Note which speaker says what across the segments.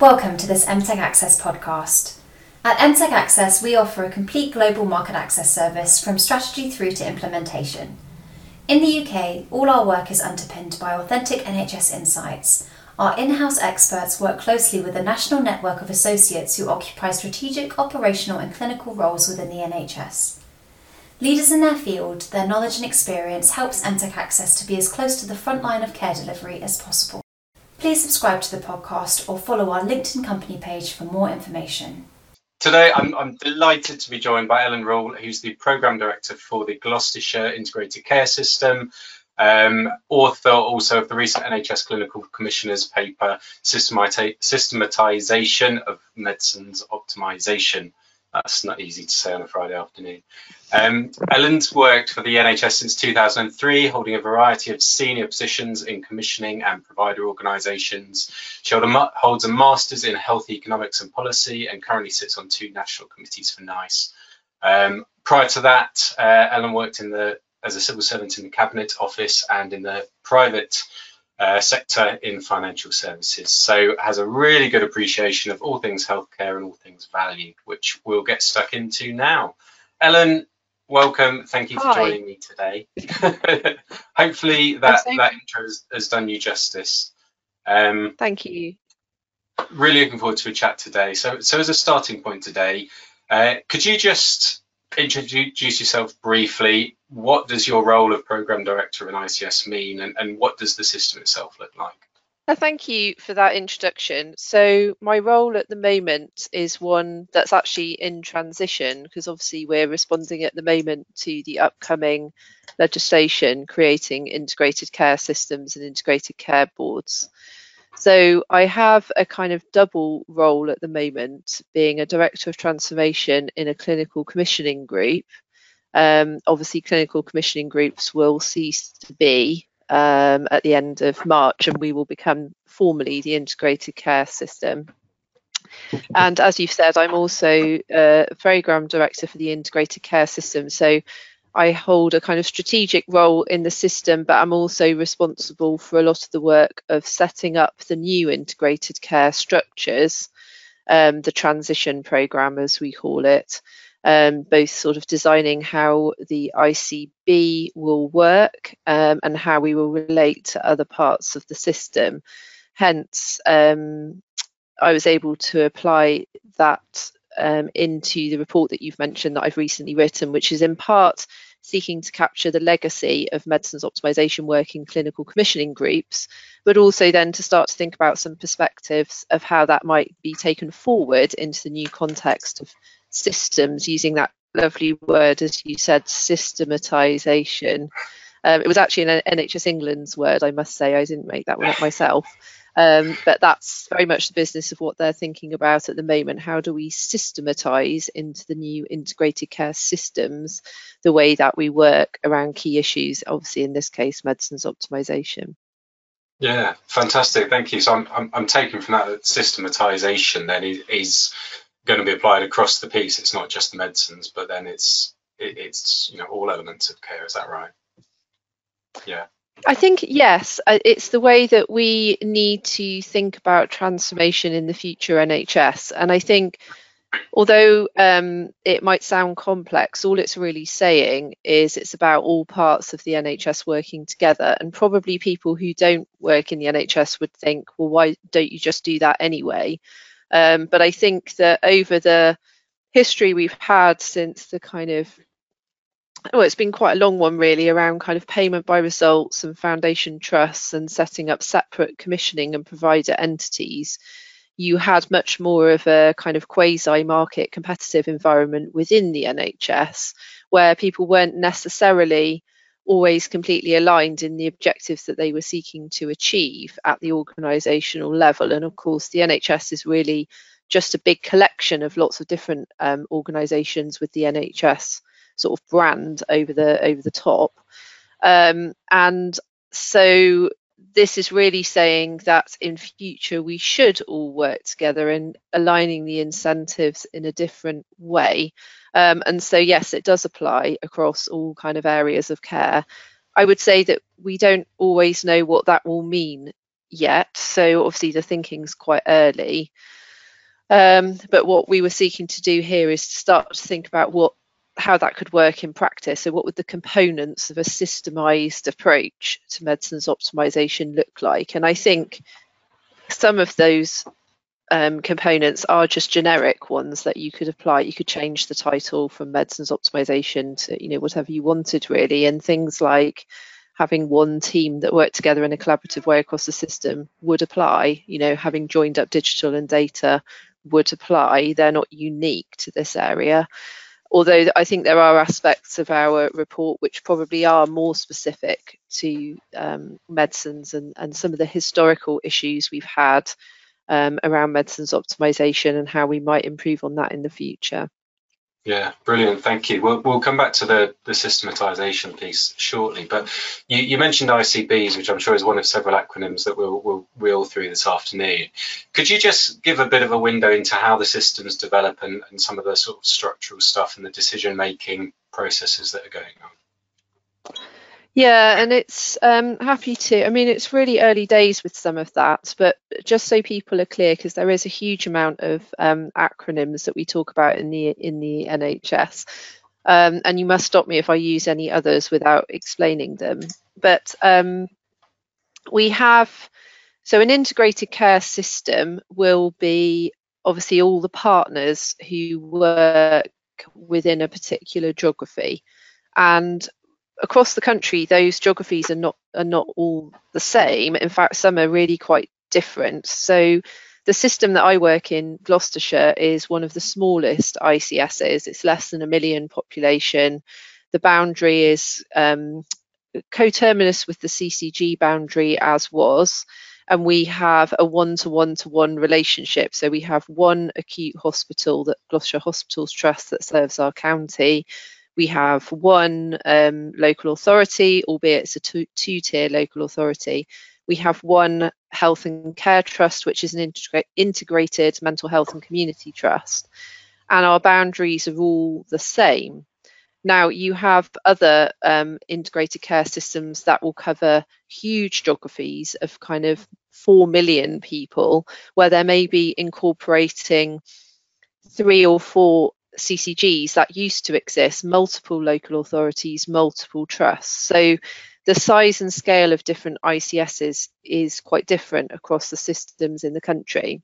Speaker 1: Welcome to this MTech Access podcast. At MTech Access, we offer a complete global market access service from strategy through to implementation. In the UK, all our work is underpinned by authentic NHS insights. Our in house experts work closely with a national network of associates who occupy strategic, operational, and clinical roles within the NHS. Leaders in their field, their knowledge and experience helps MTech Access to be as close to the front line of care delivery as possible. Please subscribe to the podcast or follow our LinkedIn company page for more information.
Speaker 2: Today, I'm, I'm, delighted to be joined by Ellen Rule, who's the Programme Director for the Gloucestershire Integrated Care System, um, author also of the recent NHS Clinical Commissioner's paper, Systematisation of Medicines Optimisation. That's not easy to say on a Friday afternoon. Um, Ellen's worked for the NHS since 2003, holding a variety of senior positions in commissioning and provider organisations. She holds a Master's in Health Economics and Policy and currently sits on two national committees for NICE. Um, prior to that, uh, Ellen worked in the as a civil servant in the Cabinet Office and in the private uh, sector in financial services. So has a really good appreciation of all things healthcare and all things value, which we'll get stuck into now. Ellen, welcome. Thank you for Hi. joining me today. Hopefully that, that intro has, has, done you justice.
Speaker 3: Um, Thank you.
Speaker 2: Really looking forward to a chat today. So, so as a starting point today, uh, could you just introduce yourself briefly. What does your role of program director in ICS mean, and, and what does the system itself look like?
Speaker 3: Uh, thank you for that introduction. So, my role at the moment is one that's actually in transition because obviously we're responding at the moment to the upcoming legislation creating integrated care systems and integrated care boards. So I have a kind of double role at the moment, being a director of transformation in a clinical commissioning group. Um, obviously, clinical commissioning groups will cease to be um, at the end of March, and we will become formally the integrated care system. And as you've said, I'm also a program director for the integrated care system. So I hold a kind of strategic role in the system, but I'm also responsible for a lot of the work of setting up the new integrated care structures, um, the transition program, as we call it, um, both sort of designing how the ICB will work um, and how we will relate to other parts of the system. Hence, um, I was able to apply that um, into the report that you've mentioned that I've recently written, which is in part seeking to capture the legacy of medicines optimization work in clinical commissioning groups, but also then to start to think about some perspectives of how that might be taken forward into the new context of systems using that lovely word, as you said, systematization. Um, it was actually an NHS England's word, I must say. I didn't make that one up myself. Um, but that's very much the business of what they're thinking about at the moment. How do we systematize into the new integrated care systems the way that we work around key issues, obviously in this case, medicines optimization?
Speaker 2: Yeah, fantastic. Thank you. So I'm, I'm, I'm taking from that that systematization then is, is, going to be applied across the piece. It's not just the medicines, but then it's it, it's you know all elements of care. Is that right?
Speaker 3: Yeah. I think yes, uh, it's the way that we need to think about transformation in the future NHS, and I think although um, it might sound complex, all it's really saying is it's about all parts of the NHS working together. And probably people who don't work in the NHS would think, well, why don't you just do that anyway? Um, but I think that over the history we've had since the kind of well, it's been quite a long one really around kind of payment by results and foundation trusts and setting up separate commissioning and provider entities. You had much more of a kind of quasi market competitive environment within the NHS where people weren't necessarily always completely aligned in the objectives that they were seeking to achieve at the organisational level. And of course, the NHS is really just a big collection of lots of different um, organisations with the NHS sort of brand over the over the top. Um, and so this is really saying that in future we should all work together and aligning the incentives in a different way. Um, and so yes, it does apply across all kind of areas of care. I would say that we don't always know what that will mean yet. So obviously the thinking's quite early. Um, but what we were seeking to do here is to start to think about what how that could work in practice. So what would the components of a systemized approach to medicines optimization look like? And I think some of those um, components are just generic ones that you could apply. You could change the title from medicines optimization to you know whatever you wanted really, and things like having one team that worked together in a collaborative way across the system would apply. You know, having joined up digital and data would apply. They're not unique to this area. Although I think there are aspects of our report which probably are more specific to um, medicines and, and some of the historical issues we've had um, around medicines optimization and how we might improve on that in the future.
Speaker 2: Yeah, brilliant. Thank you. We'll, we'll come back to the, the systematization piece shortly, but you, you mentioned ICBs, which I'm sure is one of several acronyms that we'll, we'll wheel through this afternoon. Could you just give a bit of a window into how the systems develop and, and some of the sort of structural stuff and the decision-making processes that are going on?
Speaker 3: Yeah, and it's um, happy to. I mean, it's really early days with some of that, but just so people are clear, because there is a huge amount of um, acronyms that we talk about in the in the NHS, um, and you must stop me if I use any others without explaining them. But um, we have so an integrated care system will be obviously all the partners who work within a particular geography and across the country, those geographies are not are not all the same. In fact, some are really quite different. So the system that I work in, Gloucestershire, is one of the smallest ICSs. It's less than a million population. The boundary is um, coterminous with the CCG boundary as was, and we have a one-to-one-to-one relationship. So we have one acute hospital, that Gloucestershire Hospitals Trust, that serves our county, we have one um, local authority, albeit it's a two, tier local authority. We have one health and care trust, which is an integra integrated mental health and community trust. And our boundaries are all the same. Now, you have other um, integrated care systems that will cover huge geographies of kind of 4 million people, where they may be incorporating three or four CCGs that used to exist, multiple local authorities, multiple trusts. So the size and scale of different ICSs is quite different across the systems in the country.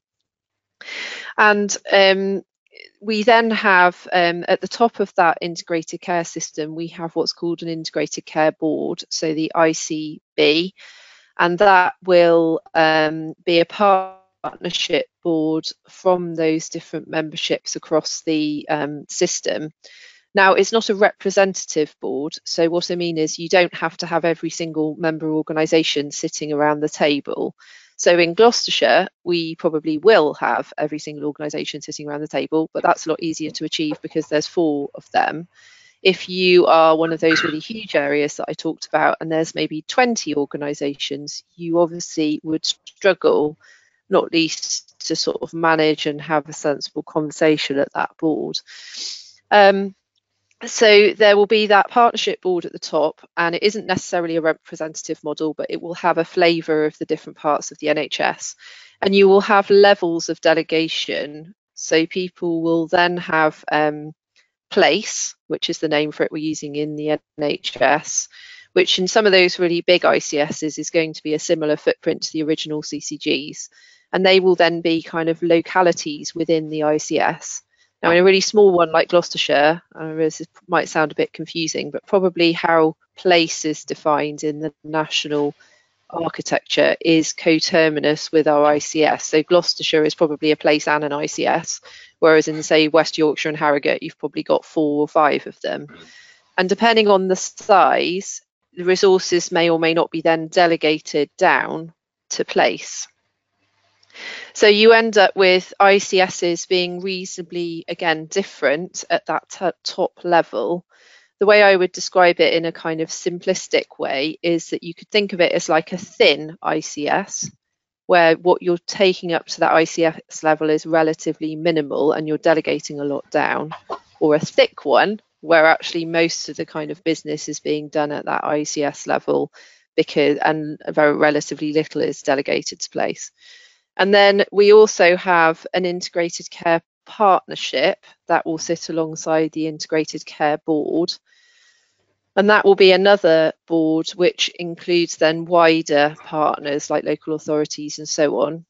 Speaker 3: And um, we then have um, at the top of that integrated care system, we have what's called an integrated care board, so the ICB, and that will um, be a part partnership board from those different memberships across the um, system. Now, it's not a representative board. So, what I mean is, you don't have to have every single member organisation sitting around the table. So, in Gloucestershire, we probably will have every single organisation sitting around the table, but that's a lot easier to achieve because there's four of them. If you are one of those really huge areas that I talked about, and there's maybe 20 organisations, you obviously would struggle not least to sort of manage and have a sensible conversation at that board. Um, so there will be that partnership board at the top, and it isn't necessarily a representative model, but it will have a flavour of the different parts of the NHS. And you will have levels of delegation. So people will then have um, place, which is the name for it we're using in the NHS, which in some of those really big ICSs is going to be a similar footprint to the original CCGs and they will then be kind of localities within the ICS. Now, in a really small one like Gloucestershire, I this might sound a bit confusing, but probably how place is defined in the national architecture is coterminous with our ICS. So Gloucestershire is probably a place and an ICS, whereas in say West Yorkshire and Harrogate, you've probably got four or five of them. And depending on the size, the resources may or may not be then delegated down to place. So you end up with ICSs being reasonably, again, different at that top level. The way I would describe it in a kind of simplistic way is that you could think of it as like a thin ICS, where what you're taking up to that ICS level is relatively minimal and you're delegating a lot down, or a thick one, where actually most of the kind of business is being done at that ICS level because and very relatively little is delegated to place. And then we also have an integrated care partnership that will sit alongside the integrated care board. And that will be another board which includes then wider partners like local authorities and so on.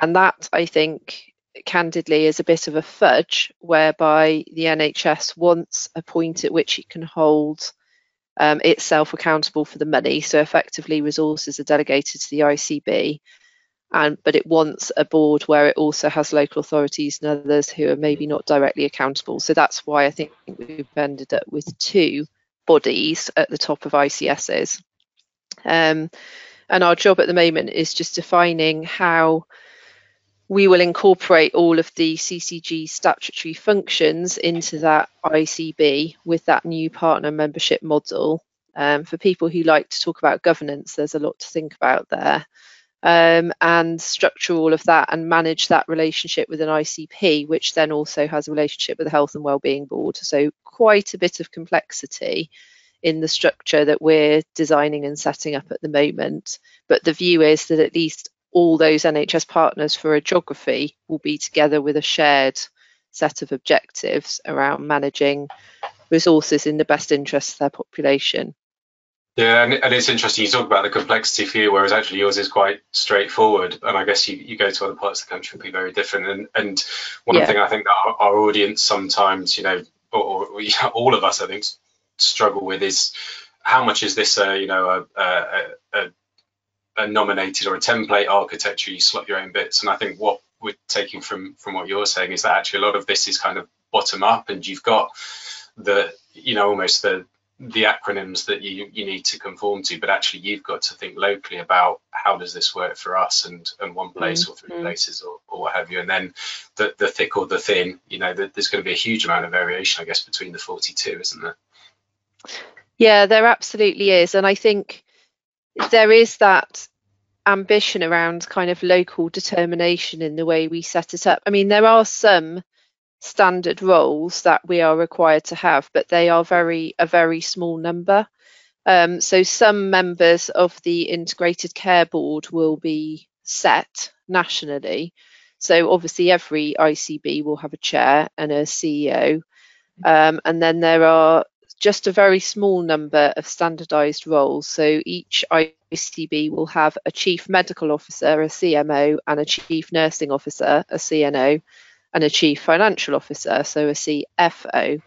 Speaker 3: And that I think candidly is a bit of a fudge whereby the NHS wants a point at which it can hold um, itself accountable for the money. So effectively, resources are delegated to the ICB, and but it wants a board where it also has local authorities and others who are maybe not directly accountable. So that's why I think we've ended up with two bodies at the top of ICSs. Um, and our job at the moment is just defining how we will incorporate all of the CCG statutory functions into that ICB with that new partner membership model. Um, for people who like to talk about governance, there's a lot to think about there. Um, and structure all of that and manage that relationship with an ICP, which then also has a relationship with the Health and Wellbeing Board. So quite a bit of complexity in the structure that we're designing and setting up at the moment. But the view is that at least all those NHS partners for a geography will be together with a shared set of objectives around managing resources in the best interest of their population.
Speaker 2: Yeah, and, and, it's interesting you talk about the complexity for you, whereas actually yours is quite straightforward. And I guess you, you go to other parts of the country will be very different. And and one yeah. thing I think that our, our, audience sometimes, you know, or, or you know, all of us, I think, struggle with is how much is this a you know a, a, a a nominated or a template architecture, you slot your own bits. And I think what we're taking from from what you're saying is that actually a lot of this is kind of bottom up, and you've got the you know almost the the acronyms that you you need to conform to, but actually you've got to think locally about how does this work for us and and one place mm-hmm. or 3 mm-hmm. places or, or what have you, and then the the thick or the thin. You know, the, there's going to be a huge amount of variation, I guess, between the 42, isn't there?
Speaker 3: Yeah, there absolutely is, and I think there is that ambition around kind of local determination in the way we set it up. I mean, there are some standard roles that we are required to have, but they are very a very small number. Um, so some members of the integrated care board will be set nationally. So obviously every ICB will have a chair and a CEO. Um, and then there are just a very small number of standardised roles. So each ICB will have a chief medical officer, a CMO, and a chief nursing officer, a CNO, and a chief financial officer, so a CFO.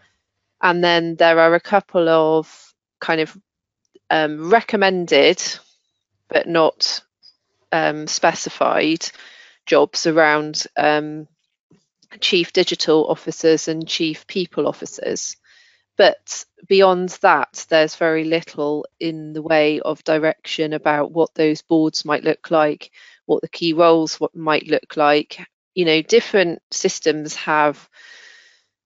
Speaker 3: And then there are a couple of kind of um, recommended but not um, specified jobs around um, chief digital officers and chief people officers. But beyond that, there's very little in the way of direction about what those boards might look like, what the key roles might look like. You know, different systems have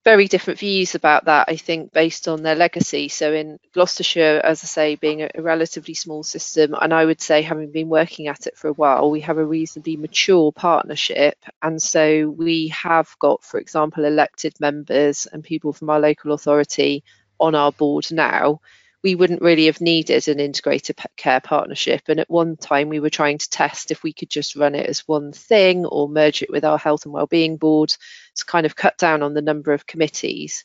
Speaker 3: very different views about that, I think, based on their legacy. So in Gloucestershire, as I say, being a, a, relatively small system, and I would say having been working at it for a while, we have a reasonably mature partnership. And so we have got, for example, elected members and people from our local authority on our board now we wouldn't really have needed an integrated care partnership. And at one time, we were trying to test if we could just run it as one thing or merge it with our health and wellbeing board to kind of cut down on the number of committees.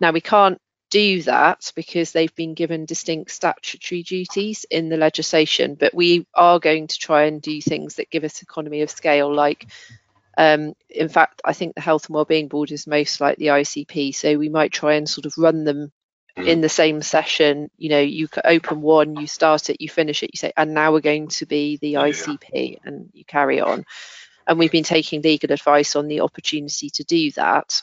Speaker 3: Now, we can't do that because they've been given distinct statutory duties in the legislation, but we are going to try and do things that give us economy of scale, like um, in fact, I think the Health and Wellbeing Board is most like the ICP, so we might try and sort of run them mm. in the same session you know you open one you start it you finish it you say and now we're going to be the icp and you carry on. And we've been taking legal advice on the opportunity to do that.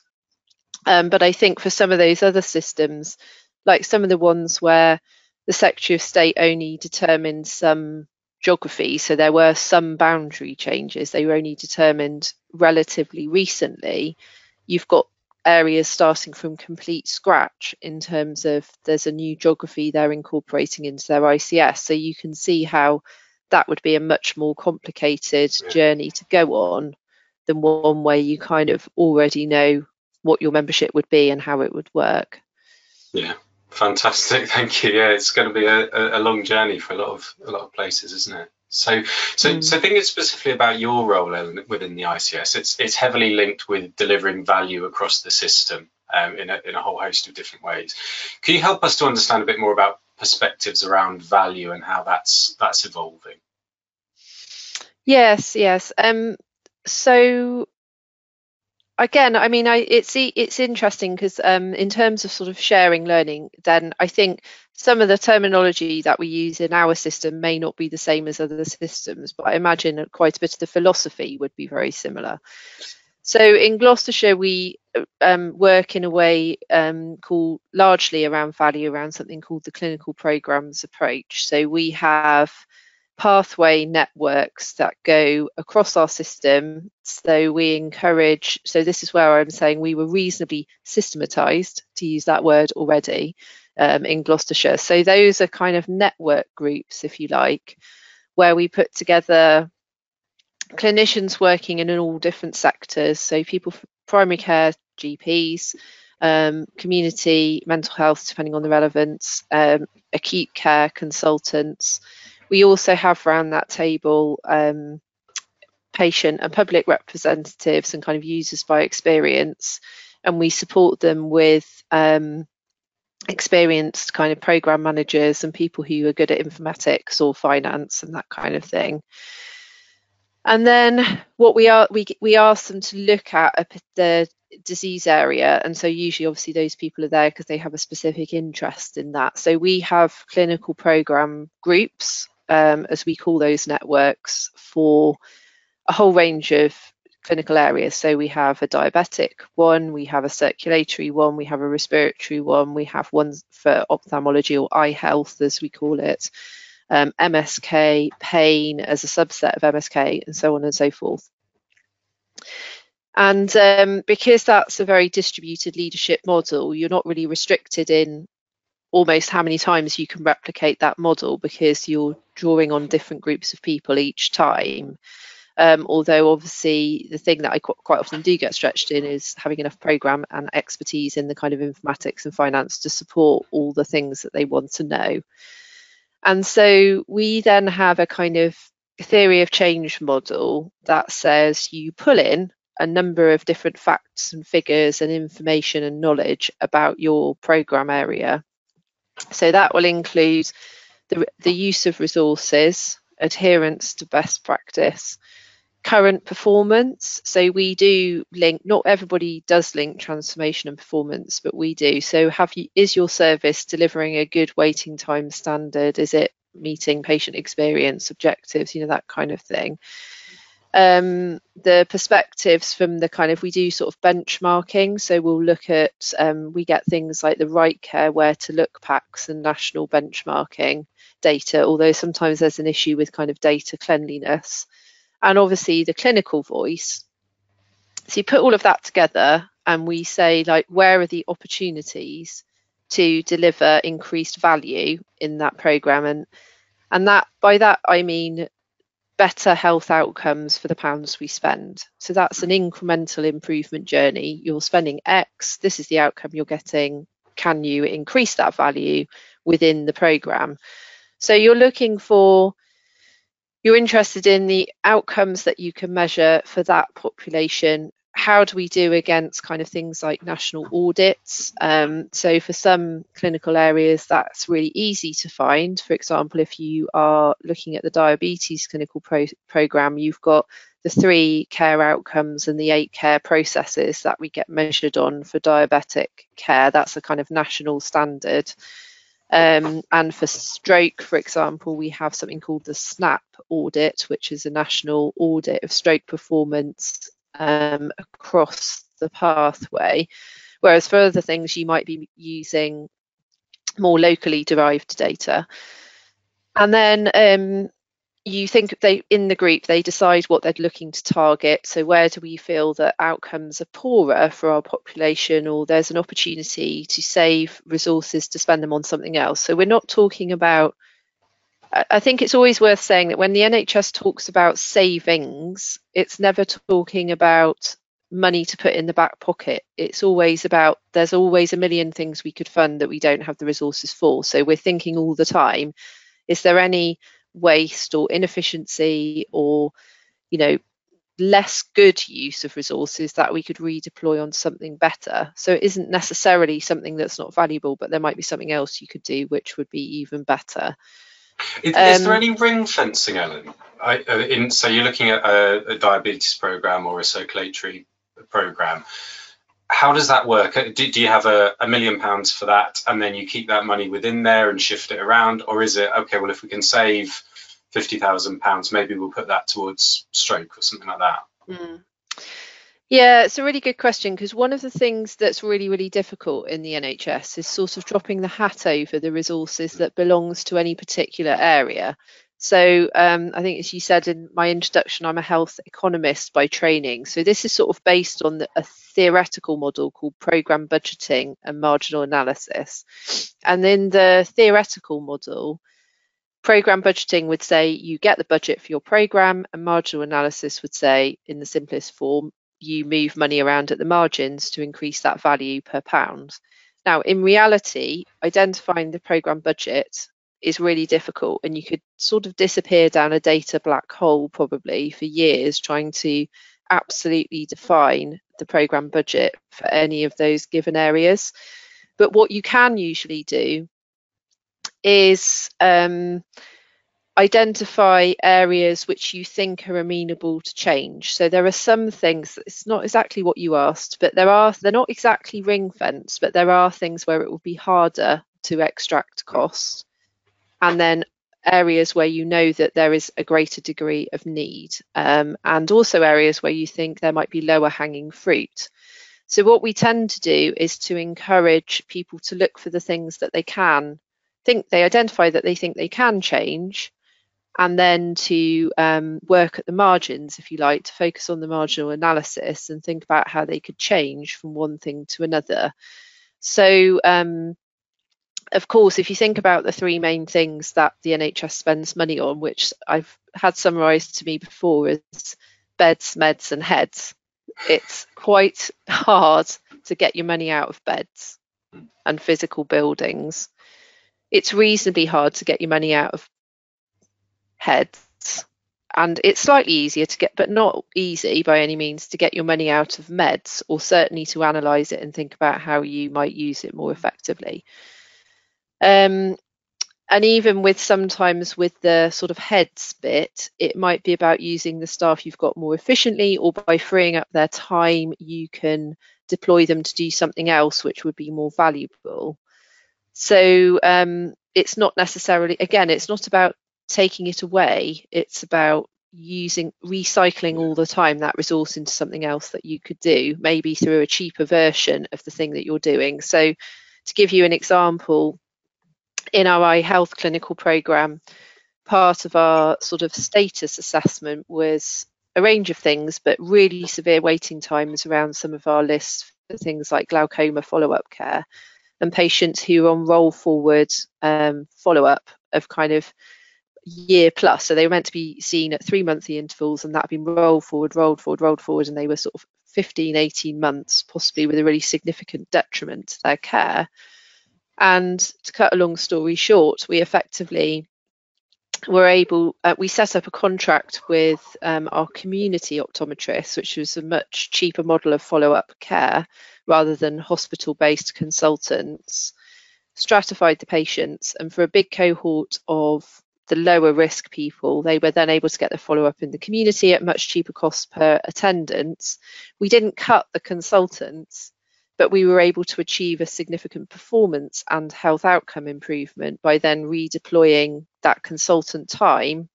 Speaker 3: Um, but i think for some of those other systems like some of the ones where the secretary of state only determined some geography so there were some boundary changes they were only determined relatively recently you've got areas starting from complete scratch in terms of there's a new geography they're incorporating into their ICS. So you can see how that would be a much more complicated journey to go on than one where you kind of already know what your membership would be and how it would work.
Speaker 2: Yeah. Fantastic, thank you. Yeah, it's going to be a, a long journey for a lot of a lot of places, isn't it? So, so, mm. so thinking specifically about your role within the ICS, it's it's heavily linked with delivering value across the system um, in a in a whole host of different ways. Can you help us to understand a bit more about perspectives around value and how that's that's evolving?
Speaker 3: Yes, yes. Um, so again, I mean, I, it's it's interesting because um, in terms of sort of sharing learning, then I think some of the terminology that we use in our system may not be the same as other systems, but I imagine quite a bit of the philosophy would be very similar. So in Gloucestershire, we um, work in a way um, called largely around value, around something called the clinical programs approach. So we have pathway networks that go across our system. So we encourage, so this is where I'm saying we were reasonably systematized, to use that word already, um, in Gloucestershire. So those are kind of network groups, if you like, where we put together clinicians working in all different sectors. So people, from primary care, GPs, um, community, mental health, depending on the relevance, um, acute care consultants, we also have around that table um, patient and public representatives and kind of users by experience, and we support them with um, experienced kind of program managers and people who are good at informatics or finance and that kind of thing. And then what we are we we ask them to look at a, the disease area, and so usually obviously those people are there because they have a specific interest in that. So we have clinical program groups um, as we call those networks, for a whole range of clinical areas. So we have a diabetic one, we have a circulatory one, we have a respiratory one, we have one for ophthalmology or eye health, as we call it, um, MSK, pain as a subset of MSK, and so on and so forth. And um, because that's a very distributed leadership model, you're not really restricted in almost how many times you can replicate that model because you're drawing on different groups of people each time. Um, although obviously the thing that I qu quite often do get stretched in is having enough program and expertise in the kind of informatics and finance to support all the things that they want to know. And so we then have a kind of theory of change model that says you pull in a number of different facts and figures and information and knowledge about your program area so that will include the, the use of resources, adherence to best practice, current performance. So we do link, not everybody does link transformation and performance, but we do. So have you, is your service delivering a good waiting time standard? Is it meeting patient experience objectives, you know, that kind of thing um, the perspectives from the kind of we do sort of benchmarking so we'll look at um, we get things like the right care where to look packs and national benchmarking data although sometimes there's an issue with kind of data cleanliness and obviously the clinical voice so you put all of that together and we say like where are the opportunities to deliver increased value in that program and and that by that i mean better health outcomes for the pounds we spend. So that's an incremental improvement journey. You're spending X, this is the outcome you're getting. Can you increase that value within the program? So you're looking for, you're interested in the outcomes that you can measure for that population how do we do against kind of things like national audits? Um, so for some clinical areas, that's really easy to find. For example, if you are looking at the diabetes clinical pro program, you've got the three care outcomes and the eight care processes that we get measured on for diabetic care. That's a kind of national standard. Um, and for stroke, for example, we have something called the SNAP audit, which is a national audit of stroke performance um, across the pathway. Whereas for other things, you might be using more locally derived data. And then um, you think they in the group they decide what they're looking to target. So where do we feel that outcomes are poorer for our population, or there's an opportunity to save resources to spend them on something else. So we're not talking about I think it's always worth saying that when the NHS talks about savings, it's never talking about money to put in the back pocket. It's always about there's always a million things we could fund that we don't have the resources for. So we're thinking all the time, is there any waste or inefficiency or you know less good use of resources that we could redeploy on something better. So it isn't necessarily something that's not valuable, but there might be something else you could do which would be even better.
Speaker 2: Is, um, is there any ring fencing, Ellen? I, uh, in, so you're looking at a, a, diabetes program or a circulatory program. How does that work? Uh, do, do you have a, a, million pounds for that and then you keep that money within there and shift it around? Or is it, okay, well, if we can save £50,000, maybe we'll put that towards stroke or something like that?
Speaker 3: Mm. Yeah, it's a really good question because one of the things that's really, really difficult in the NHS is sort of dropping the hat over the resources that belongs to any particular area. So um, I think, as you said in my introduction, I'm a health economist by training. So this is sort of based on a theoretical model called program budgeting and marginal analysis. And in the theoretical model, program budgeting would say you get the budget for your program, and marginal analysis would say, in the simplest form, you move money around at the margins to increase that value per pound. Now, in reality, identifying the program budget is really difficult, and you could sort of disappear down a data black hole probably for years trying to absolutely define the program budget for any of those given areas. But what you can usually do is um, identify areas which you think are amenable to change. So there are some things, it's not exactly what you asked, but there are, they're not exactly ring fence, but there are things where it will be harder to extract costs. And then areas where you know that there is a greater degree of need, um, and also areas where you think there might be lower hanging fruit. So, what we tend to do is to encourage people to look for the things that they can think they identify that they think they can change and then to um, work at the margins, if you like, to focus on the marginal analysis and think about how they could change from one thing to another. So, um, of course, if you think about the three main things that the NHS spends money on, which I've had summarised to me before as beds, meds, and heads, it's quite hard to get your money out of beds and physical buildings. It's reasonably hard to get your money out of heads and it's slightly easier to get but not easy by any means to get your money out of meds or certainly to analyze it and think about how you might use it more effectively um, and even with sometimes with the sort of heads bit it might be about using the staff you've got more efficiently or by freeing up their time you can deploy them to do something else which would be more valuable so um, it's not necessarily, again, it's not about taking it away. It's about using recycling all the time that resource into something else that you could do, maybe through a cheaper version of the thing that you're doing. So to give you an example, in our eye health clinical program, part of our sort of status assessment was a range of things, but really severe waiting times around some of our lists for things like glaucoma follow-up care and patients who are on roll forward um, follow up of kind of year plus. So they were meant to be seen at three monthly intervals, and that had been rolled forward, rolled forward, rolled forward, and they were sort of 15, 18 months, possibly with a really significant detriment to their care. And to cut a long story short, we effectively were able, uh, we set up a contract with um, our community optometrists, which was a much cheaper model of follow up care rather than hospital based consultants, stratified the patients, and for a big cohort of the lower risk people, they were then able to get the follow up in the community at much cheaper cost per attendance. We didn't cut the consultants, but we were able to achieve a significant performance and health outcome improvement by then redeploying that consultant time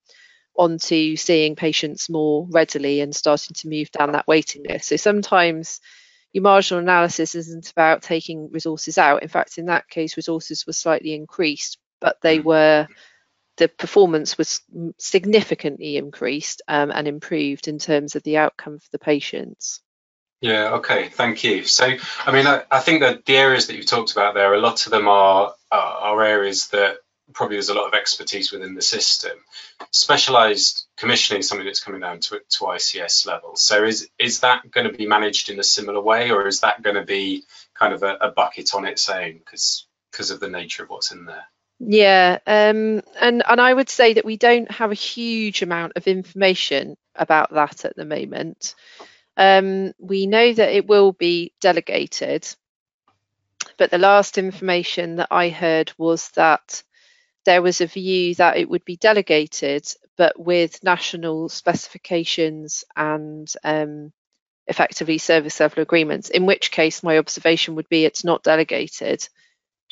Speaker 3: onto seeing patients more readily and starting to move down that waiting list. So sometimes your marginal analysis isn't about taking resources out. In fact, in that case, resources were slightly increased, but they mm. were the performance was significantly increased um, and improved in terms of the outcome for the patients.
Speaker 2: Yeah, okay, thank you. So, I mean, I, I think that the areas that you've talked about there, a lot of them are are areas that probably there's a lot of expertise within the system. Specialized commissioning is something that's coming down to, to ICS level. So is is that going to be managed in a similar way, or is that going to be kind of a, a bucket on its own because because of the nature of what's in there?
Speaker 3: Yeah, um, and and I would say that we don't have a huge amount of information about that at the moment. Um, we know that it will be delegated, but the last information that I heard was that there was a view that it would be delegated, but with national specifications and um, effectively service level agreements. In which case, my observation would be it's not delegated.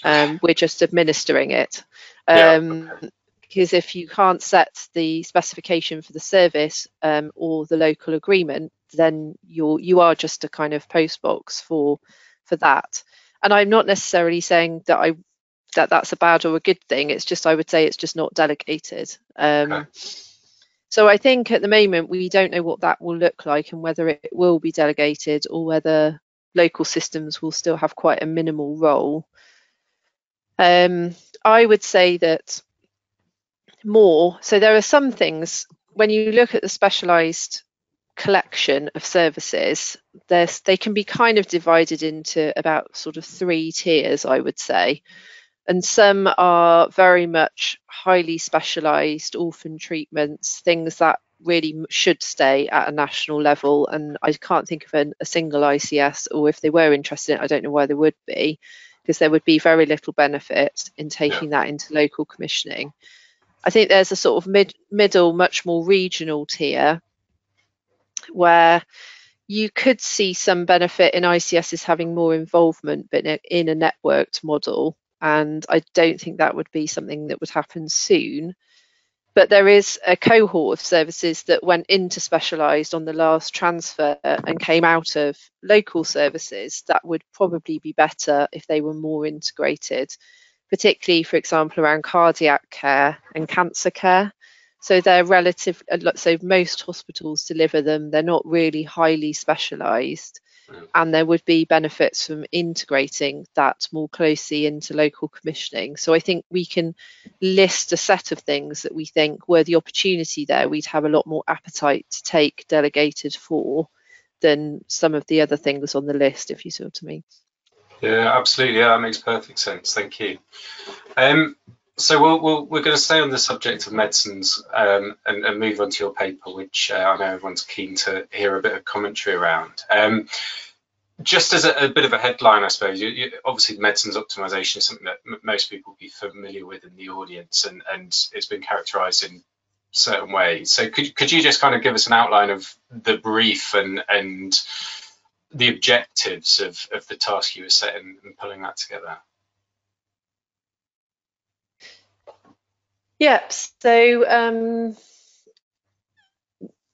Speaker 3: Um, we're just administering it. Um, yeah, okay. Because if you can't set the specification for the service um, or the local agreement, then you're you are just a kind of postbox for for that. And I'm not necessarily saying that I that that's a bad or a good thing. It's just I would say it's just not delegated. Um, okay. So I think at the moment we don't know what that will look like and whether it will be delegated or whether local systems will still have quite a minimal role. Um, I would say that more. So there are some things when you look at the specialised collection of services, they can be kind of divided into about sort of three tiers, I would say. And some are very much highly specialised orphan treatments, things that really should stay at a national level. And I can't think of an, a single ICS, or if they were interested in it, I don't know why they would be because there would be very little benefit in taking that into local commissioning. I think there's a sort of mid, middle, much more regional tier where you could see some benefit in ICSs having more involvement, but in a, networked model. And I don't think that would be something that would happen soon but there is a cohort of services that went into specialised on the last transfer and came out of local services that would probably be better if they were more integrated, particularly, for example, around cardiac care and cancer care. So they're relative, uh, so most hospitals deliver them, they're not really highly specialised and there would be benefits from integrating that more closely into local commissioning. So I think we can list a set of things that we think were the opportunity there, we'd have a lot more appetite to take delegated for than some of the other things on the list, if you see what I mean.
Speaker 2: Yeah, absolutely. Yeah, that makes perfect sense. Thank you. Um, so we we are going to stay on the subject of medicines um, and, and, move on to your paper, which uh, I know everyone's keen to hear a bit of commentary around. Um, just as a, a, bit of a headline, I suppose, you, you, obviously medicines optimization is something that most people will be familiar with in the audience, and, and it's been characterized in certain ways. So could, could you just kind of give us an outline of the brief and, and the objectives of, of the task you were setting and pulling that together?
Speaker 3: Yep. So um,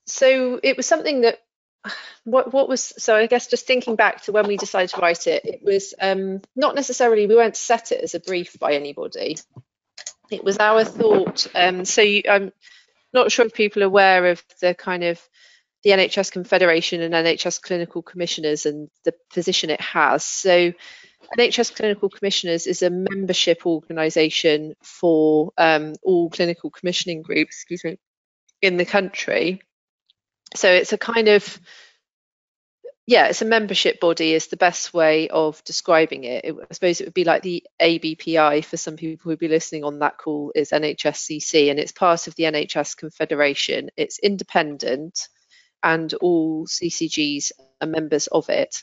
Speaker 3: so it was something that what what was so I guess just thinking back to when we decided to write it, it was um, not necessarily we weren't set it as a brief by anybody. It was our thought. Um, so you, I'm not sure if people are aware of the kind of the NHS Confederation and NHS Clinical Commissioners and the position it has. So NHS Clinical Commissioners is a membership organisation for um, all clinical commissioning groups, excuse me, in the country. So it's a kind of yeah, it's a membership body is the best way of describing it. it. I suppose it would be like the ABPI for some people who'd be listening on that call is NHSCC and it's part of the NHS Confederation. It's independent and all CCGs are members of it.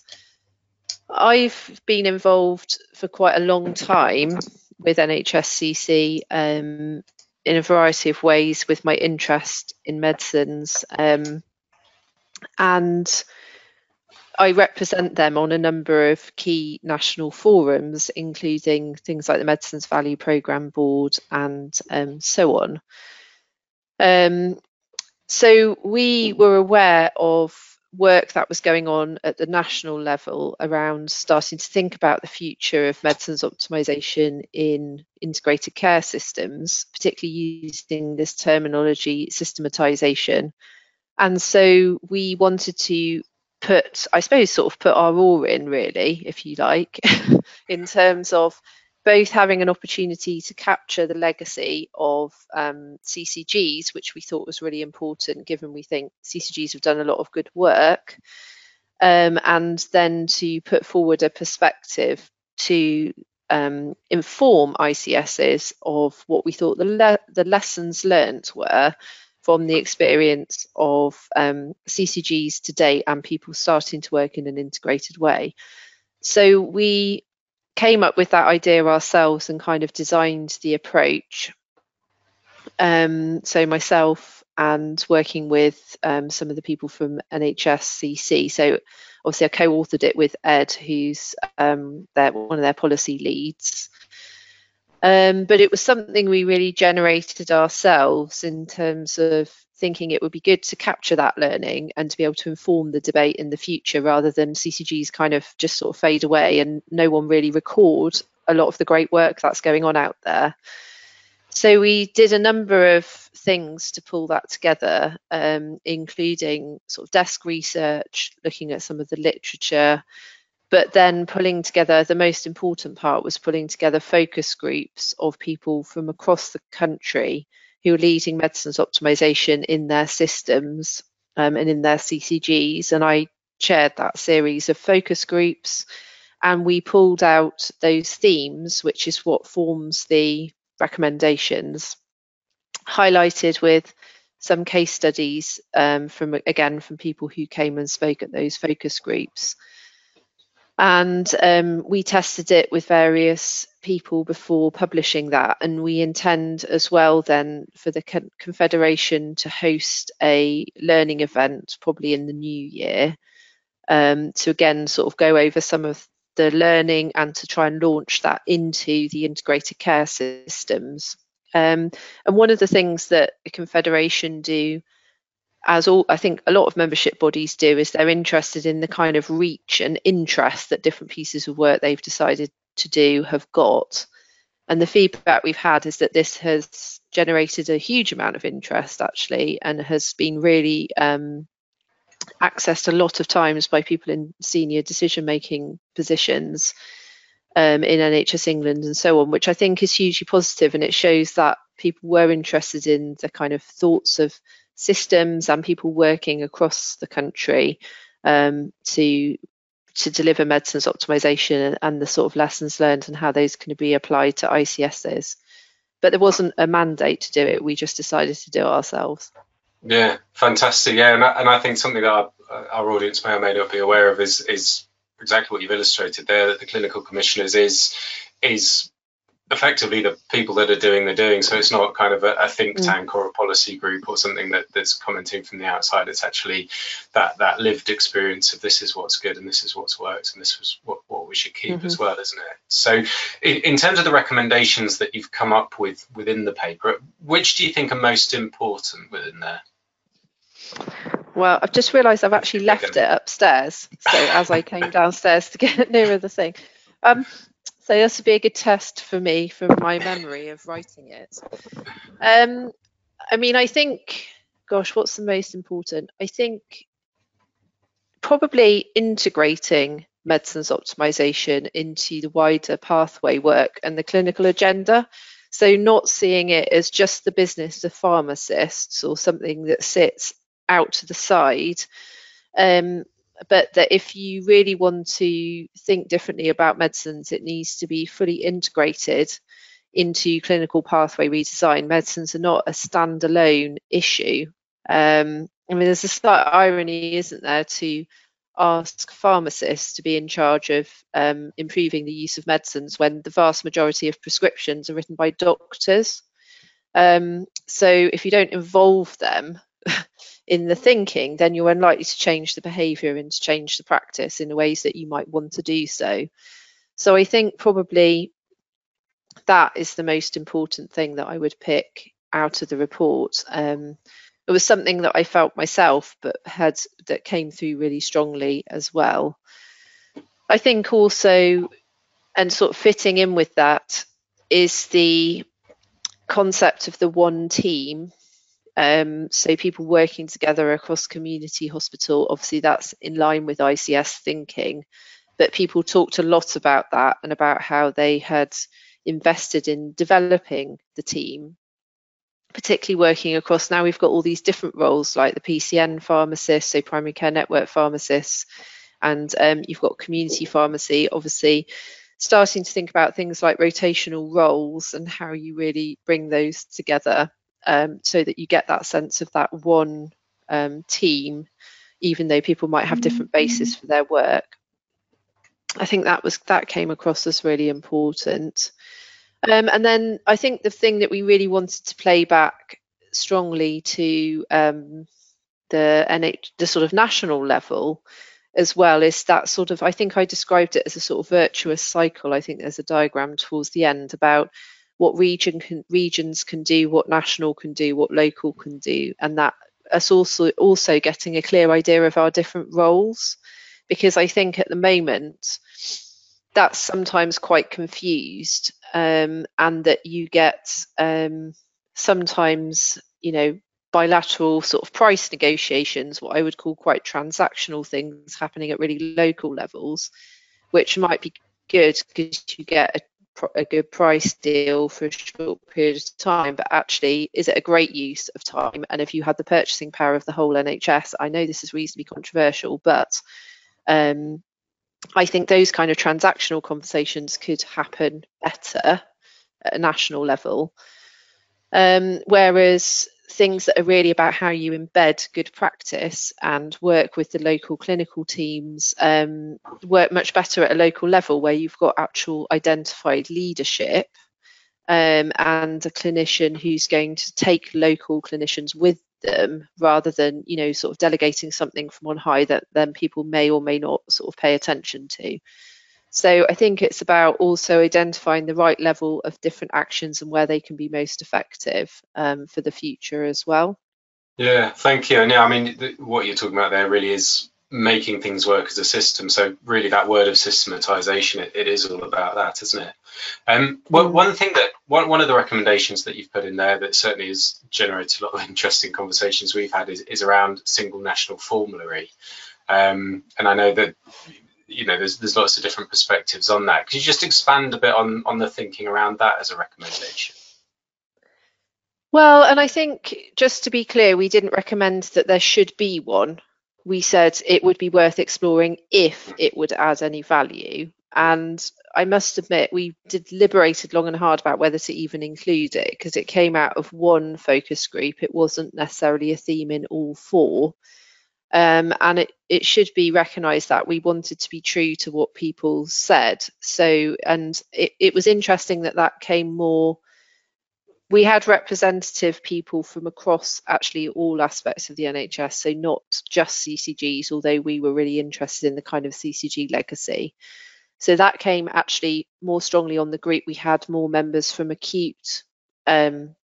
Speaker 3: I've been involved for quite a long time with NHSCC um, in a variety of ways with my interest in medicines. Um, and I represent them on a number of key national forums, including things like the Medicines Value Programme Board and um, so on. Um, so we were aware of work that was going on at the national level around starting to think about the future of medicines optimization in integrated care systems, particularly using this terminology systematization. And so we wanted to put, I suppose, sort of put our oar in, really, if you like, in terms of both having an opportunity to capture the legacy of um, CCGs, which we thought was really important, given we think CCGs have done a lot of good work, um, and then to put forward a perspective to um, inform ICSs of what we thought the, le the lessons learnt were from the experience of um, CCGs to date and people starting to work in an integrated way. So we came up with that idea ourselves and kind of designed the approach. Um, so myself and working with um, some of the people from NHSCC. So obviously I co-authored it with Ed, who's um, their, one of their policy leads. Um, but it was something we really generated ourselves in terms of thinking it would be good to capture that learning and to be able to inform the debate in the future rather than CCGs kind of just sort of fade away and no one really record a lot of the great work that's going on out there. So we did a number of things to pull that together, um, including sort of desk research, looking at some of the literature, but then pulling together the most important part was pulling together focus groups of people from across the country who are leading medicines optimization in their systems um, and in their CCGs. And I chaired that series of focus groups and we pulled out those themes, which is what forms the recommendations, highlighted with some case studies um, from again from people who came and spoke at those focus groups and um, we tested it with various people before publishing that. And we intend as well then for the con confederation to host a learning event probably in the new year um, to again sort of go over some of the learning and to try and launch that into the integrated care systems. Um, and one of the things that the confederation do as all I think a lot of membership bodies do is they're interested in the kind of reach and interest that different pieces of work they've decided to do have got. And the feedback we've had is that this has generated a huge amount of interest actually and has been really um, accessed a lot of times by people in senior decision making positions um, in NHS England and so on, which I think is hugely positive and it shows that people were interested in the kind of thoughts of systems and people working across the country um, to to deliver medicines optimization and the sort of lessons learned and how those can be applied to ICSs. But there wasn't a mandate to do it. We just decided to do it ourselves.
Speaker 2: Yeah, fantastic. Yeah, and I, and I think something that our, our audience may or may not be aware of is is exactly what you've illustrated there. That the clinical commissioners is is effectively the people that are doing the doing. So it's not kind of a, a think mm. tank mm. or a policy group or something that, that's commenting from the outside. It's actually that that lived experience of this is what's good and this is what's worked and this is what, what we should keep mm-hmm. as well, isn't it? So in, in, terms of the recommendations that you've come up with within the paper, which do you think are most important within there?
Speaker 3: Well, I've just realised I've actually left it upstairs. So as I came downstairs to get nearer the thing. Um, so this would be a good test for me from my memory of writing it. Um, I mean, I think, gosh, what's the most important? I think probably integrating medicines optimization into the wider pathway work and the clinical agenda. So not seeing it as just the business of pharmacists or something that sits out to the side, um, but that if you really want to think differently about medicines, it needs to be fully integrated into clinical pathway redesign. Medicines are not a standalone issue. Um, I mean, there's a slight irony, isn't there, to ask pharmacists to be in charge of um, improving the use of medicines when the vast majority of prescriptions are written by doctors. Um, so if you don't involve them, in the thinking, then you're unlikely to change the behaviour and to change the practice in the ways that you might want to do so. So I think probably that is the most important thing that I would pick out of the report. Um, it was something that I felt myself, but had that came through really strongly as well. I think also, and sort of fitting in with that, is the concept of the one team um, so people working together across community hospital, obviously that's in line with ICS thinking, but people talked a lot about that and about how they had invested in developing the team particularly working across now we've got all these different roles like the PCN pharmacist, so primary care network pharmacists, and um, you've got community pharmacy, obviously starting to think about things like rotational roles and how you really bring those together um, so that you get that sense of that one um, team, even though people might have different bases for their work. I think that was that came across as really important. Um, and then I think the thing that we really wanted to play back strongly to um, the NH, the sort of national level as well is that sort of I think I described it as a sort of virtuous cycle. I think there's a diagram towards the end about what region can, regions can do, what national can do, what local can do, and that us also also getting a clear idea of our different roles. Because I think at the moment that's sometimes quite confused um, and that you get um, sometimes you know bilateral sort of price negotiations what i would call quite transactional things happening at really local levels which might be good because you get a, a good price deal for a short period of time but actually is it a great use of time and if you had the purchasing power of the whole nhs i know this is reasonably controversial but um, I think those kind of transactional conversations could happen better at a national level. Um, whereas things that are really about how you embed good practice and work with the local clinical teams um, work much better at a local level where you've got actual identified leadership um, and a clinician who's going to take local clinicians with them rather than you know sort of delegating something from on high that then people may or may not sort of pay attention to so i think it's about also identifying the right level of different actions and where they can be most effective um, for the future as well
Speaker 2: yeah thank you and yeah i mean what you're talking about there really is making things work as a system. So really, that word of systematization, it, it is all about that, isn't it? Um, well, mm. one thing that one one of the recommendations that you've put in there that certainly has generated a lot of interesting conversations we've had is, is around single national formulary. Um, and I know that you know there's there's lots of different perspectives on that. Could you just expand a bit on on the thinking around that as a recommendation?
Speaker 3: Well, and I think just to be clear, we didn't recommend that there should be one we said it would be worth exploring if mm. it would add any value. And I must admit, we deliberated long and hard about whether to even include it because it came out of one focus group. It wasn't necessarily a theme in all four. Um, and it, it should be recognised that we wanted to be true to what people said. So, and it, it was interesting that that came more we had representative people from across actually all aspects of the NHS, so not just CCGs, although we were really interested in the kind of CCG legacy. So that came actually more strongly on the group. We had more members from acute um,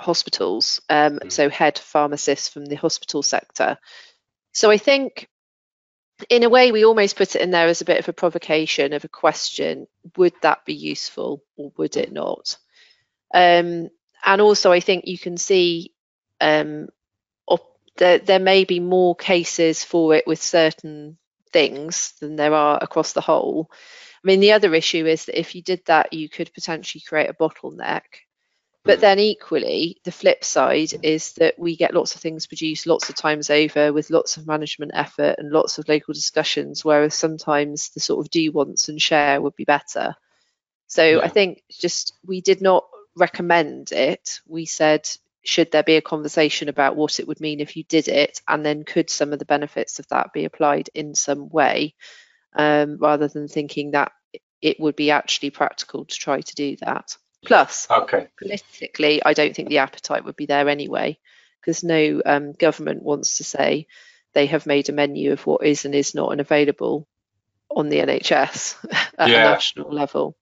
Speaker 3: hospitals, um, mm. so head pharmacists from the hospital sector. So I think in a way, we almost put it in there as a bit of a provocation of a question would that be useful or would it not? Um, and also, I think you can see um, there, there may be more cases for it with certain things than there are across the whole. I mean, the other issue is that if you did that, you could potentially create a bottleneck. But then equally, the flip side is that we get lots of things produced lots of times over with lots of management effort and lots of local discussions, whereas sometimes the sort of do, wants, and share would be better. So yeah. I think just we did not recommend it, we said, should there be a conversation about what it would mean if you did it, and then could some of the benefits of that be applied in some way, um, rather than thinking that it would be actually practical to try to do that. Plus,
Speaker 2: okay.
Speaker 3: politically, I don't think the appetite would be there anyway, because no um, government wants to say they have made a menu of what is and is not unavailable on the NHS at yeah. a national level.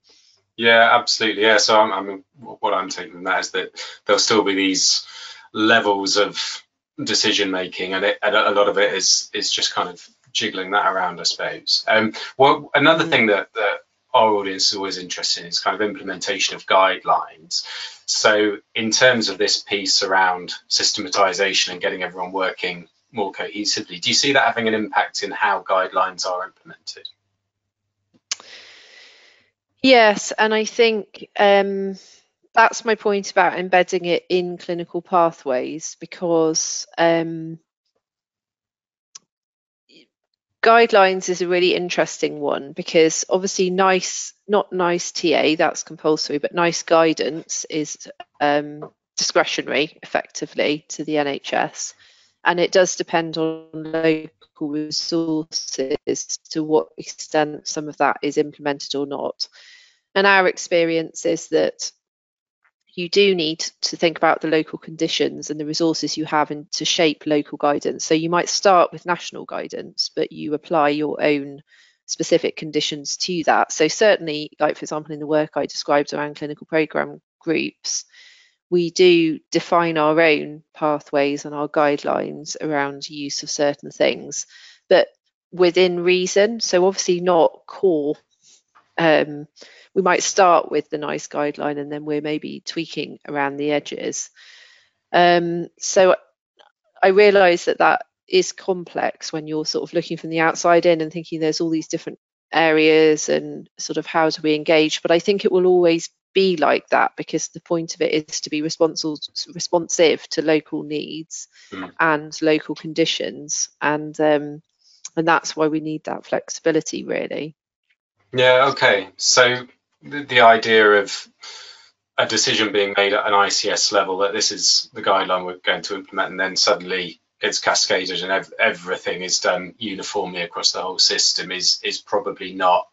Speaker 2: Yeah, absolutely. Yeah. So I'm, I'm, what I'm taking from that is that there'll still be these levels of decision making, and, it, and a lot of it is is just kind of jiggling that around, I suppose. Um, well, another mm. thing that, that our audience is always interested in is kind of implementation of guidelines. So, in terms of this piece around systematization and getting everyone working more cohesively, do you see that having an impact in how guidelines are implemented?
Speaker 3: Yes, and I think um, that's my point about embedding it in clinical pathways because um, guidelines is a really interesting one because obviously NICE not NICE TA that's compulsory but NICE guidance is um, discretionary effectively to the nhs and it does depend on local resources to what extent some of that is implemented or not. And our experience is that you do need to think about the local conditions and the resources you have and to shape local guidance. So you might start with national guidance, but you apply your own specific conditions to that. So certainly, like for example, in the work I described around clinical program groups, we do define our own pathways and our guidelines around use of certain things, but within reason. So obviously not core um, we might start with the NICE guideline and then we're maybe tweaking around the edges. Um, so I realise that that is complex when you're sort of looking from the outside in and thinking there's all these different areas and sort of how do we engage. But I think it will always be like that because the point of it is to be responsive responsive to local needs mm. and local conditions and um, and that's why we need that flexibility really
Speaker 2: yeah, okay. So the, the idea of a decision being made at an ICS level that this is the guideline we're going to implement, and then suddenly it's cascaded and ev- everything is done uniformly across the whole system is is probably not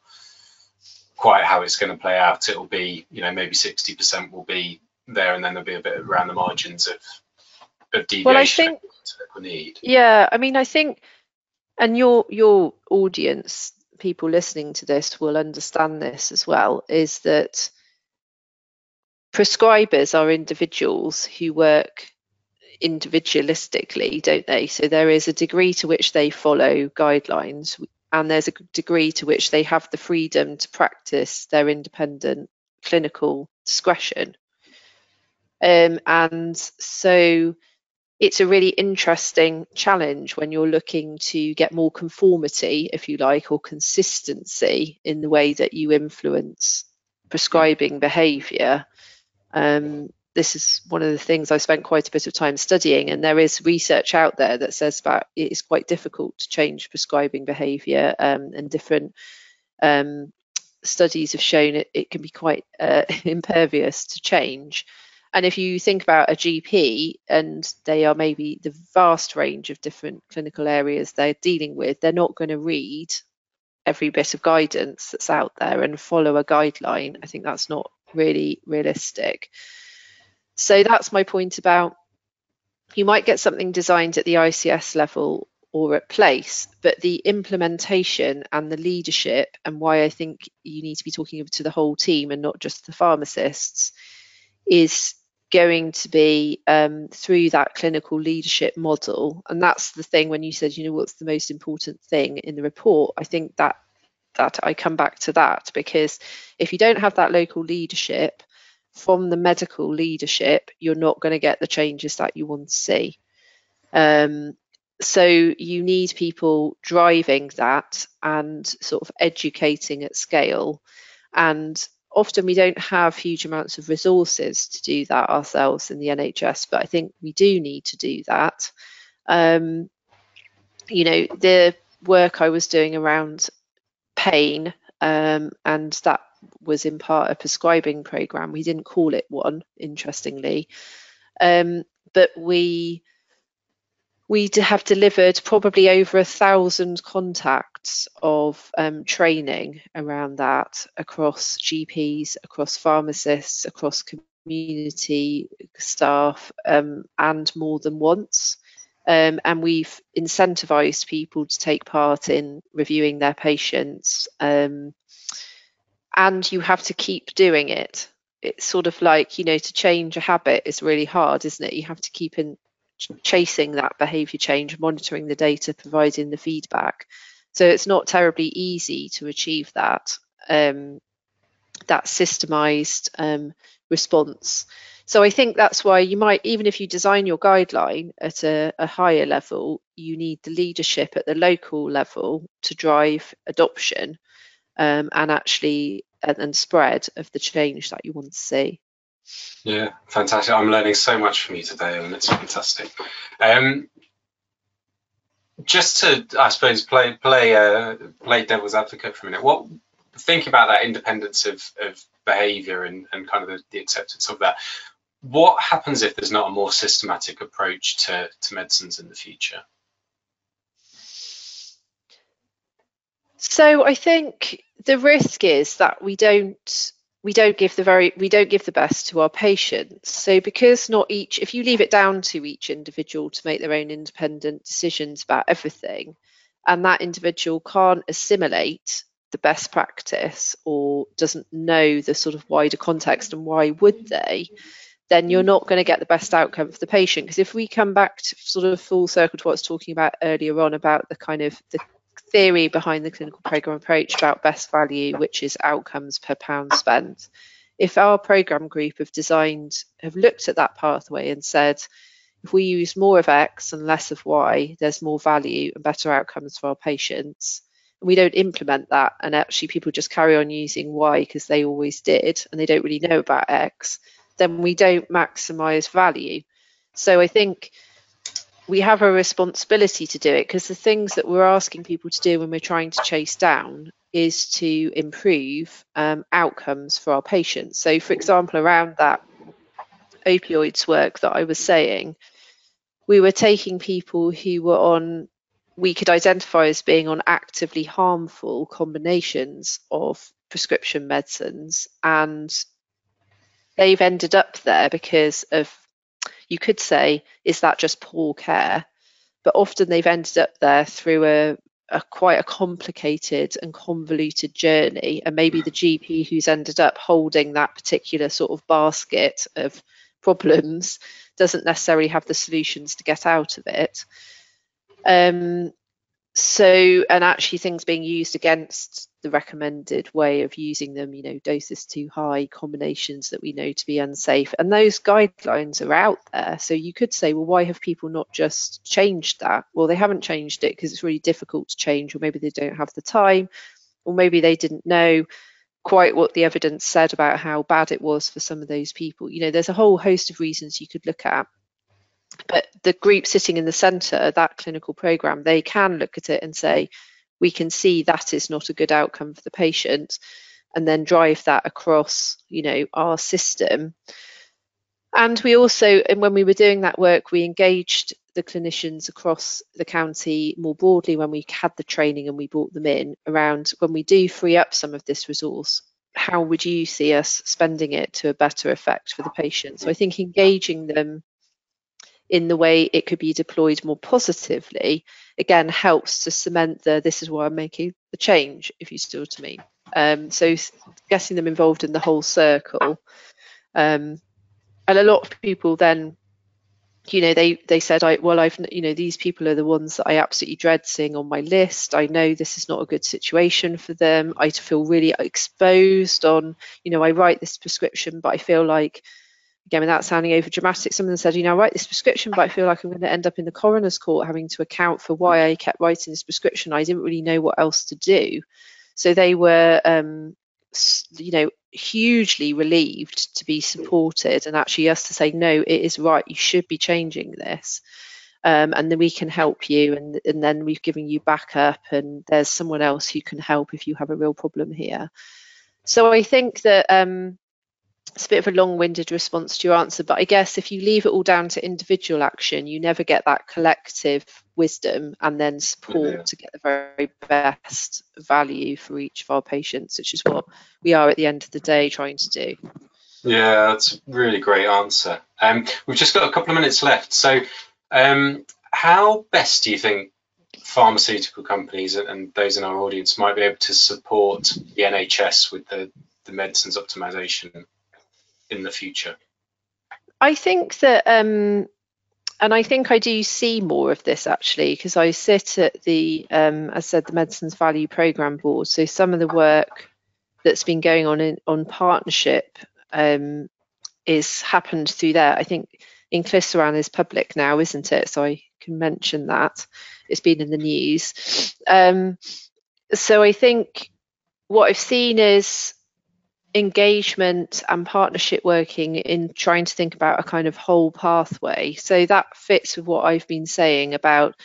Speaker 2: quite how it's going to play out. It'll be, you know, maybe 60% will be there, and then there'll be a bit around the margins of of deviation. Well, I think need.
Speaker 3: Yeah, I mean, I think, and your your audience people listening to this will understand this as well is that prescribers are individuals who work individualistically, don't they? So there is a degree to which they follow guidelines, and there's a degree to which they have the freedom to practice their independent clinical discretion. Um, and so it's a really interesting challenge when you're looking to get more conformity, if you like, or consistency in the way that you influence prescribing behaviour. Um, this is one of the things I spent quite a bit of time studying, and there is research out there that says that it is quite difficult to change prescribing behaviour, um, and different um, studies have shown it, it can be quite uh, impervious to change. And if you think about a GP and they are maybe the vast range of different clinical areas they're dealing with, they're not going to read every bit of guidance that's out there and follow a guideline. I think that's not really realistic. So that's my point about you might get something designed at the ICS level or at place, but the implementation and the leadership, and why I think you need to be talking to the whole team and not just the pharmacists, is going to be um, through that clinical leadership model. And that's the thing when you said, you know, what's the most important thing in the report? I think that that I come back to that because if you don't have that local leadership from the medical leadership, you're not going to get the changes that you want to see. Um, so you need people driving that and sort of educating at scale. And often we don't have huge amounts of resources to do that ourselves in the NHS, but I think we do need to do that. Um, you know, the work I was doing around pain, um, and that was in part a prescribing program. We didn't call it one, interestingly, um, but we we have delivered probably over a thousand contacts of um, training around that across GPs, across pharmacists, across community staff, um, and more than once. Um, and we've incentivized people to take part in reviewing their patients. Um, and you have to keep doing it. It's sort of like, you know, to change a habit is really hard, isn't it? You have to keep in chasing that behavior change, monitoring the data, providing the feedback. So it's not terribly easy to achieve that um, that systemized um, response. So I think that's why you might, even if you design your guideline at a, a higher level, you need the leadership at the local level to drive adoption um, and actually and, and spread of the change that you want to see.
Speaker 2: Yeah, fantastic. I'm learning so much from you today, and it's fantastic. Um, just to, I suppose, play play uh, play devil's advocate for a minute. What think about that independence of, of behaviour and, and kind of the, the acceptance of that. What happens if there's not a more systematic approach to, to medicines in the future?
Speaker 3: So I think the risk is that we don't we don't give the very we don't give the best to our patients. So because not each if you leave it down to each individual to make their own independent decisions about everything and that individual can't assimilate the best practice or doesn't know the sort of wider context and why would they then you're not going to get the best outcome for the patient. Because if we come back to sort of full circle to what I was talking about earlier on about the kind of the theory behind the clinical program approach about best value, which is outcomes per pound spent. If our program group have designed, have looked at that pathway and said, if we use more of X and less of Y, there's more value and better outcomes for our patients. We don't implement that, and actually people just carry on using Y because they always did, and they don't really know about X. Then we don't maximise value. So I think we have a responsibility to do it because the things that we're asking people to do when we're trying to chase down is to improve um, outcomes for our patients. So, for example, around that opioids work that I was saying, we were taking people who were on, we could identify as being on actively harmful combinations of prescription medicines, and they've ended up there because of you could say, is that just poor care? But often they've ended up there through a, a quite a complicated and convoluted journey. And maybe the GP who's ended up holding that particular sort of basket of problems doesn't necessarily have the solutions to get out of it. Um, so, and actually things being used against the recommended way of using them, you know, doses too high, combinations that we know to be unsafe. And those guidelines are out there. So you could say, well, why have people not just changed that? Well, they haven't changed it because it's really difficult to change, or maybe they don't have the time, or maybe they didn't know quite what the evidence said about how bad it was for some of those people. You know, there's a whole host of reasons you could look at but the group sitting in the centre, that clinical programme, they can look at it and say, we can see that is not a good outcome for the patient, and then drive that across, you know, our system. And we also, and when we were doing that work, we engaged the clinicians across the county more broadly when we had the training and we brought them in around when we do free up some of this resource how would you see us spending it to a better effect for the patient so i think engaging them in the way it could be deployed more positively, again, helps to cement the this is why I'm making the change, if you what I mean. Um, so getting them involved in the whole circle. Um, and a lot of people then, you know, they they said, I well, I've you know, these people are the ones that I absolutely dread seeing on my list. I know this is not a good situation for them. I feel really exposed on, you know, I write this prescription, but I feel like again, without sounding over dramatic, someone said, you know, I write this prescription, but I feel like I'm going to end up in the coroner's court having to account for why I kept writing this prescription. I didn't really know what else to do. So they were, um, you know, hugely relieved to be supported and actually us to say, no, it is right, you should be changing this. Um, and then we can help you and, and then we've given you backup and there's someone else who can help if you have a real problem here. So I think that um, it's a bit of a long-winded response to your answer, but I guess if you leave it all down to individual action, you never get that collective wisdom and then support yeah. to get the very best value for each of our patients, which is what we are at the end of the day trying to do.
Speaker 2: Yeah, that's a really great answer. Um, we've just got a couple of minutes left. So, um, how best do you think pharmaceutical companies and those in our audience might be able to support the NHS with the, the medicines optimization in the future?
Speaker 3: I think that, um, and I think I do see more of this actually, because I sit at the, um, as I said, the Medicines Value Programme Board. So some of the work that's been going on in, on partnership um, is happened through there. I think inclisiran is public now, isn't it? So I can mention that. It's been in the news. Um, so I think what I've seen is engagement and partnership working in trying to think about a kind of whole pathway. So that fits with what I've been saying about.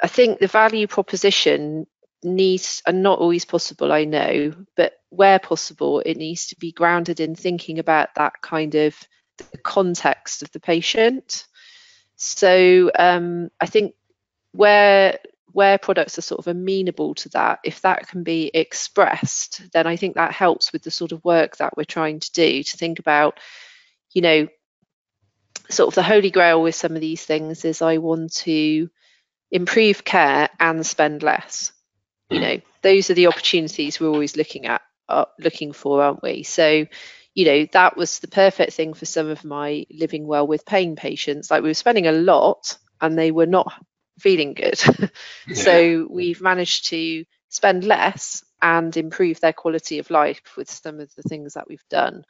Speaker 3: I think the value proposition needs, and not always possible, I know, but where possible, it needs to be grounded in thinking about that kind of the context of the patient. So um, I think where where products are sort of amenable to that, if that can be expressed, then I think that helps with the sort of work that we're trying to do to think about, you know, sort of the holy grail with some of these things is I want to improve care and spend less. You know, those are the opportunities we're always looking at, uh, looking for, aren't we? So, you know, that was the perfect thing for some of my living well with pain patients. Like we were spending a lot and they were not feeling good. yeah. So we've managed to spend less and improve their quality of life with some of the things that we've done.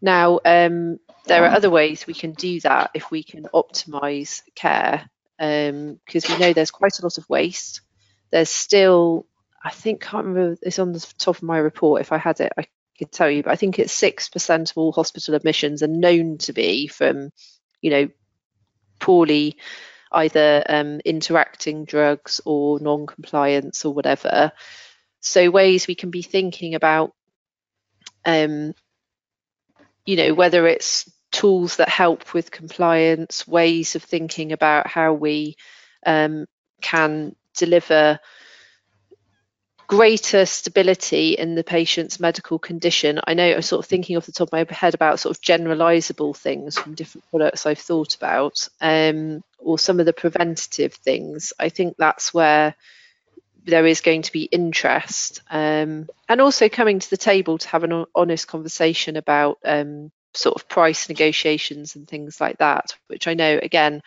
Speaker 3: Now, um, there are other ways we can do that if we can optimize care, because um, we know there's quite a lot of waste. There's still, I think, can't remember, it's on the top of my report. If I had it, I could tell you, but I think it's 6% of all hospital admissions are known to be from, you know, poorly either um, interacting drugs or non-compliance or whatever. So ways we can be thinking about, um, you know, whether it's tools that help with compliance, ways of thinking about how we um, can deliver greater stability in the patient's medical condition. I know I'm sort of thinking off the top of my head about sort of generalizable things from different products I've thought about, um, or some of the preventative things. I think that's where there is going to be interest, um, and also coming to the table to have an honest conversation about um, sort of price negotiations and things like that, which I know again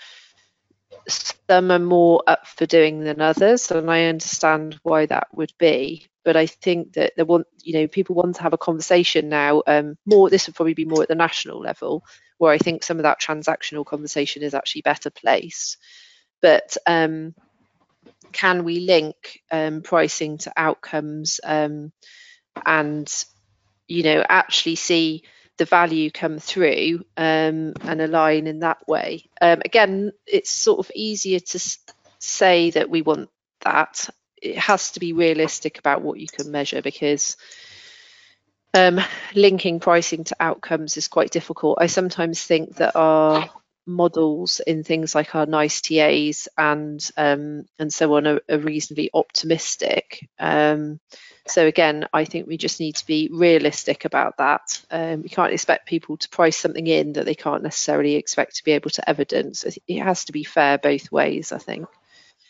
Speaker 3: some are more up for doing than others, and I understand why that would be. But I think that they want, you know, people want to have a conversation now. Um, more, this would probably be more at the national level, where I think some of that transactional conversation is actually better placed. But um, can we link um, pricing to outcomes um, and, you know, actually see the value come through um, and align in that way. Um, again, it's sort of easier to say that we want that. It has to be realistic about what you can measure because um, linking pricing to outcomes is quite difficult. I sometimes think that our models in things like our NICE TAs and um, and so on are, are reasonably optimistic. Um, so again, I think we just need to be realistic about that. Um, we can't expect people to price something in that they can't necessarily expect to be able to evidence. It has to be fair both ways, I think.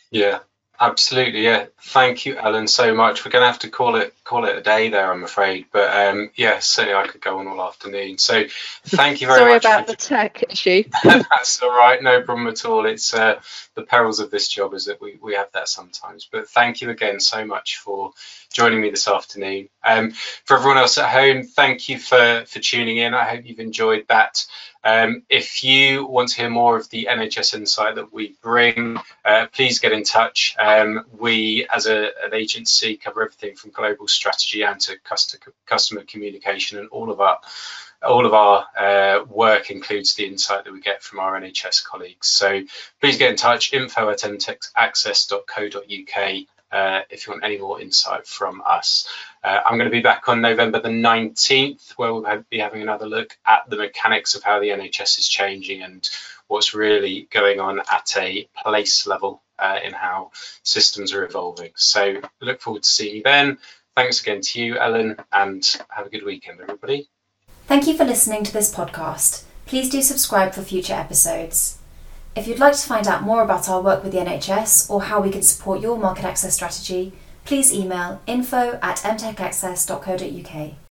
Speaker 2: Yeah, Absolutely, yeah. Thank you, Ellen, so much. We're going to have to call it call it a day there, I'm afraid. But um, yeah, certainly I could go on all afternoon. So thank you very
Speaker 3: Sorry
Speaker 2: much.
Speaker 3: Sorry about the tech issue.
Speaker 2: That's all right, no problem at all. It's uh, the perils of this job is that we, we have that sometimes. But thank you again so much for joining me this afternoon. Um, for everyone else at home, thank you for for tuning in. I hope you've enjoyed that. Um, if you want to hear more of the NHS insight that we bring, uh, please get in touch. Um, we, as a, an agency, cover everything from global strategy and to customer communication, and all of our all of our uh, work includes the insight that we get from our NHS colleagues. So please get in touch, info at mtechaccess.co.uk uh, if you want any more insight from us. Uh, I'm going to be back on November the 19th, where we'll be having another look at the mechanics of how the NHS is changing and what's really going on at a place level uh, in how systems are evolving. So look forward to seeing you then. Thanks again to you, Ellen, and have a good weekend, everybody.
Speaker 1: Thank you for listening to this podcast. Please do subscribe for future episodes. If you'd like to find out more about our work with the NHS or how we can support your market access strategy, please email info at mtechaccess.co.uk.